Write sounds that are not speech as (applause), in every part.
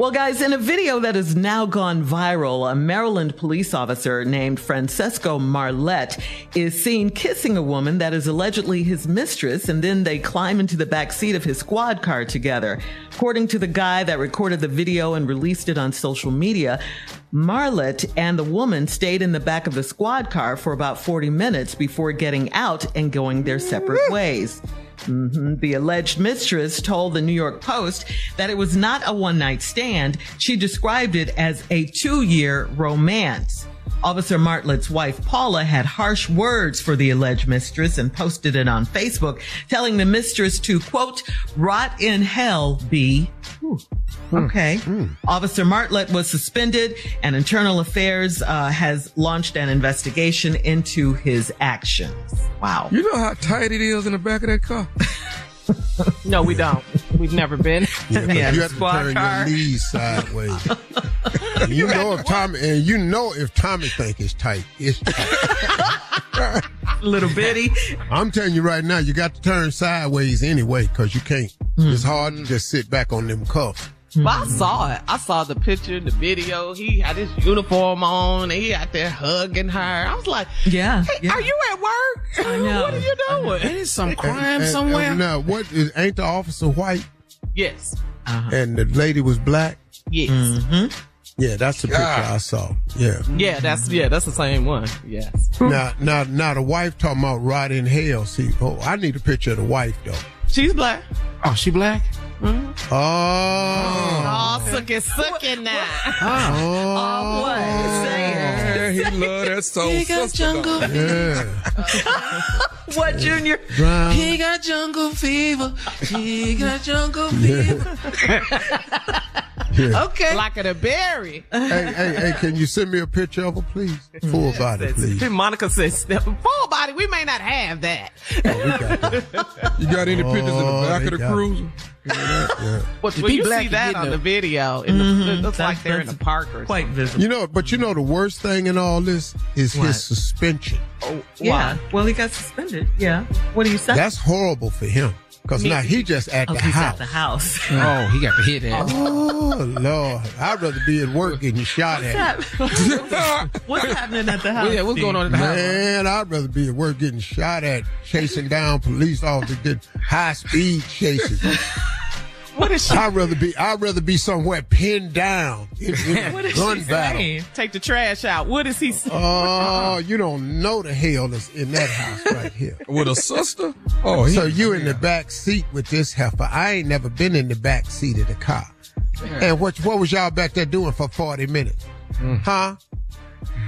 Well, guys, in a video that has now gone viral, a Maryland police officer named Francesco Marlette is seen kissing a woman that is allegedly his mistress, and then they climb into the back seat of his squad car together. According to the guy that recorded the video and released it on social media, Marlette and the woman stayed in the back of the squad car for about 40 minutes before getting out and going their separate ways. Hmm The alleged mistress told the New York Post that it was not a one night stand. She described it as a two year romance. Officer Marlette's wife, Paula, had harsh words for the alleged mistress and posted it on Facebook, telling the mistress to, quote, rot in hell, B. Whew. Okay. Officer Martlett was suspended and Internal Affairs uh, has launched an investigation into his actions. Wow. You know how tight it is in the back of that car? (laughs) No, we don't. We've never been. Yeah, 'cause Yeah, you have to turn car. your knees sideways. (laughs) (laughs) and you know if Tommy and you know if Tommy think it's tight, it's (laughs) tight. Little bitty. I'm telling you right now, you got to turn sideways anyway because you can't. It's hard to just sit back on them cuffs. But I saw it. I saw the picture, the video. He had his uniform on and he out there hugging her. I was like, Yeah. hey, yeah. are you at work? I (laughs) know. what are you doing? Ain't it some crime And- and- somewhere? and now, what is ain't the officer white Yes. Uh-huh. and the lady was black? Yes. Mm-hmm. Yeah, that's the picture I saw. Yeah. Yeah, that's yeah, that's the same one. Yes. Now, now, now, the wife talking about rot in hell. See, oh, I need a picture of the wife though. She's black. Oh, she black? Mm-hmm. Oh, Oh, sucky sucky now. Oh, what? Oh. Say. Yeah, he love that soul He got sister. dog. jungle. yeah. What, Junior? Drown. He got jungle fever. He got jungle fever. (laughs) Yeah. Okay. Like a berry. hey, hey, hey, can you send me a picture of her, please? (laughs) Full body, please. Monica says, full body, we may not have that. Oh, we got that. You got any oh, pictures in the Oh, back of the cruiser? Yeah. (laughs) But If when you black, see that on a- the video, it, looks, mm-hmm. it looks like they're in a that's park or Quite something. visible. You know, but you know the worst thing in all this is What? his suspension. Oh, yeah. Well, he got suspended. Yeah. What do you say? That's horrible for him. Because now he just at oh, the he's house. at the house. (laughs) Oh, he got to hit that. Oh Lord, I'd rather be at work getting shot at. (laughs) What's happening at the house? yeah, what's going on in the house? Man, I'd rather be at work getting shot at, chasing down police officers, getting high speed chases. What is she? I'd rather be. I'd rather be somewhere pinned down in, in What a is gun she battle. saying? Take the trash out. What is he saying? Oh, uh, you don't know the hell that's in that house right here. (laughs) With a sister? Oh, he, So you in the back seat with this heifer. I ain't never been in the back seat of the car. And what what was y'all back there doing for 40 minutes? Mm. Huh?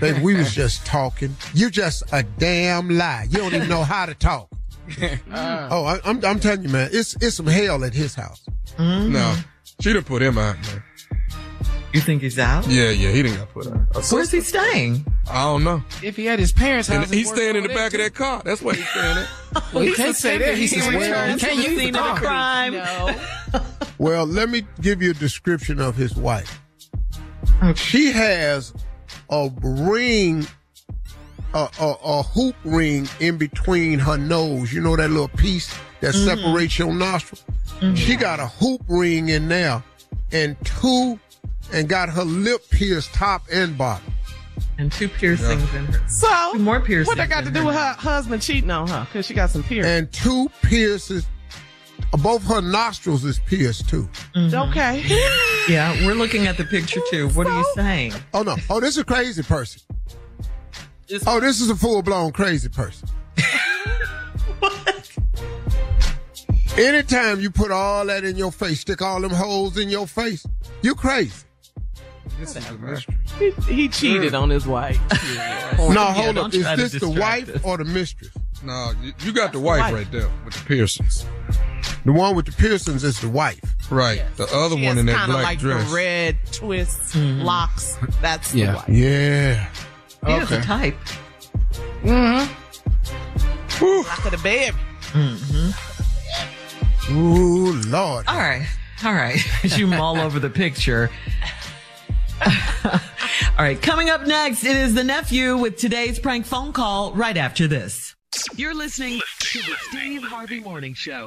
Baby, we was just talking. You just a damn lie. You don't even know how to talk. (laughs) Ah. oh, I, I'm I'm telling you, man, it's it's some hell at his house. Mm-hmm. no. She done put him out, man. You think he's out? Yeah, yeah, he didn't got put out. Where's sister? he staying? I don't know. If he had his parents' house, And he's staying in the back of that car. That's where he's staying at. Well, he can't say that. He's says, He well, he can't to the use scene the of the car. crime. No. Well, let me give you a description of his wife. She has a ring, a, a, a hoop ring in between her nose. You know that little piece that mm-hmm. separates your nostril? She mm-hmm. got a hoop ring in there and two, and got her lip pierced top and bottom. And two piercings in her. So, Two more piercings what that got to do her with her husband cheating on her? Because she got some piercings. And two pierces, both her nostrils is pierced too. Mm-hmm. Okay. Yeah, we're looking at the picture too. What are you saying? Oh no. Oh, this is a crazy person. Oh, this is a full blown crazy person. (laughs) Anytime you put all that in your face, stick all them holes in your face, you crazy. This is a mystery. he, he cheated on his wife. (laughs) no, hold don't up. Is to this the wife us. or the mistress? No, you, you got the wife wife. right there with the piercings. The one with the piercings is the wife. Right. The other She one in that kinda black like dress. the red twists, Mm-hmm. locks. That's Yeah. the wife. Yeah. He has a type. Mm-hmm. Lock of the bed. Mm. Hmm. Ooh, Lord. All right. All right. (laughs) As you mull over the picture. (laughs) All right. Coming up next, it is the nephew with today's prank phone call right after this. You're listening to the Steve Harvey Morning Show.